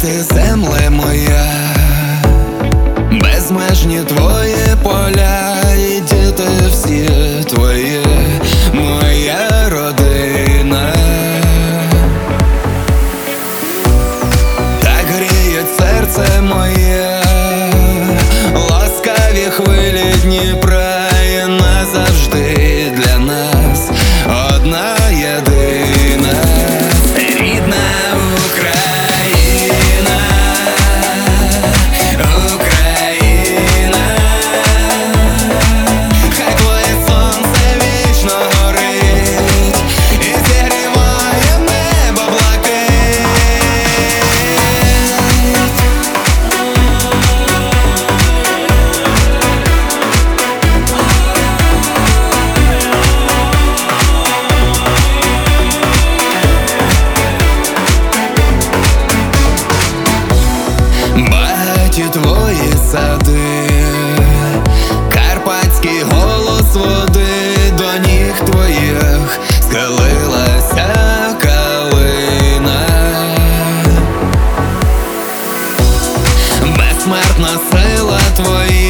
ти земле моя, безмежні твої поля, мої сади, карпатський голос води до ніг твоїх схилилася калина, безсмертна сила твоя.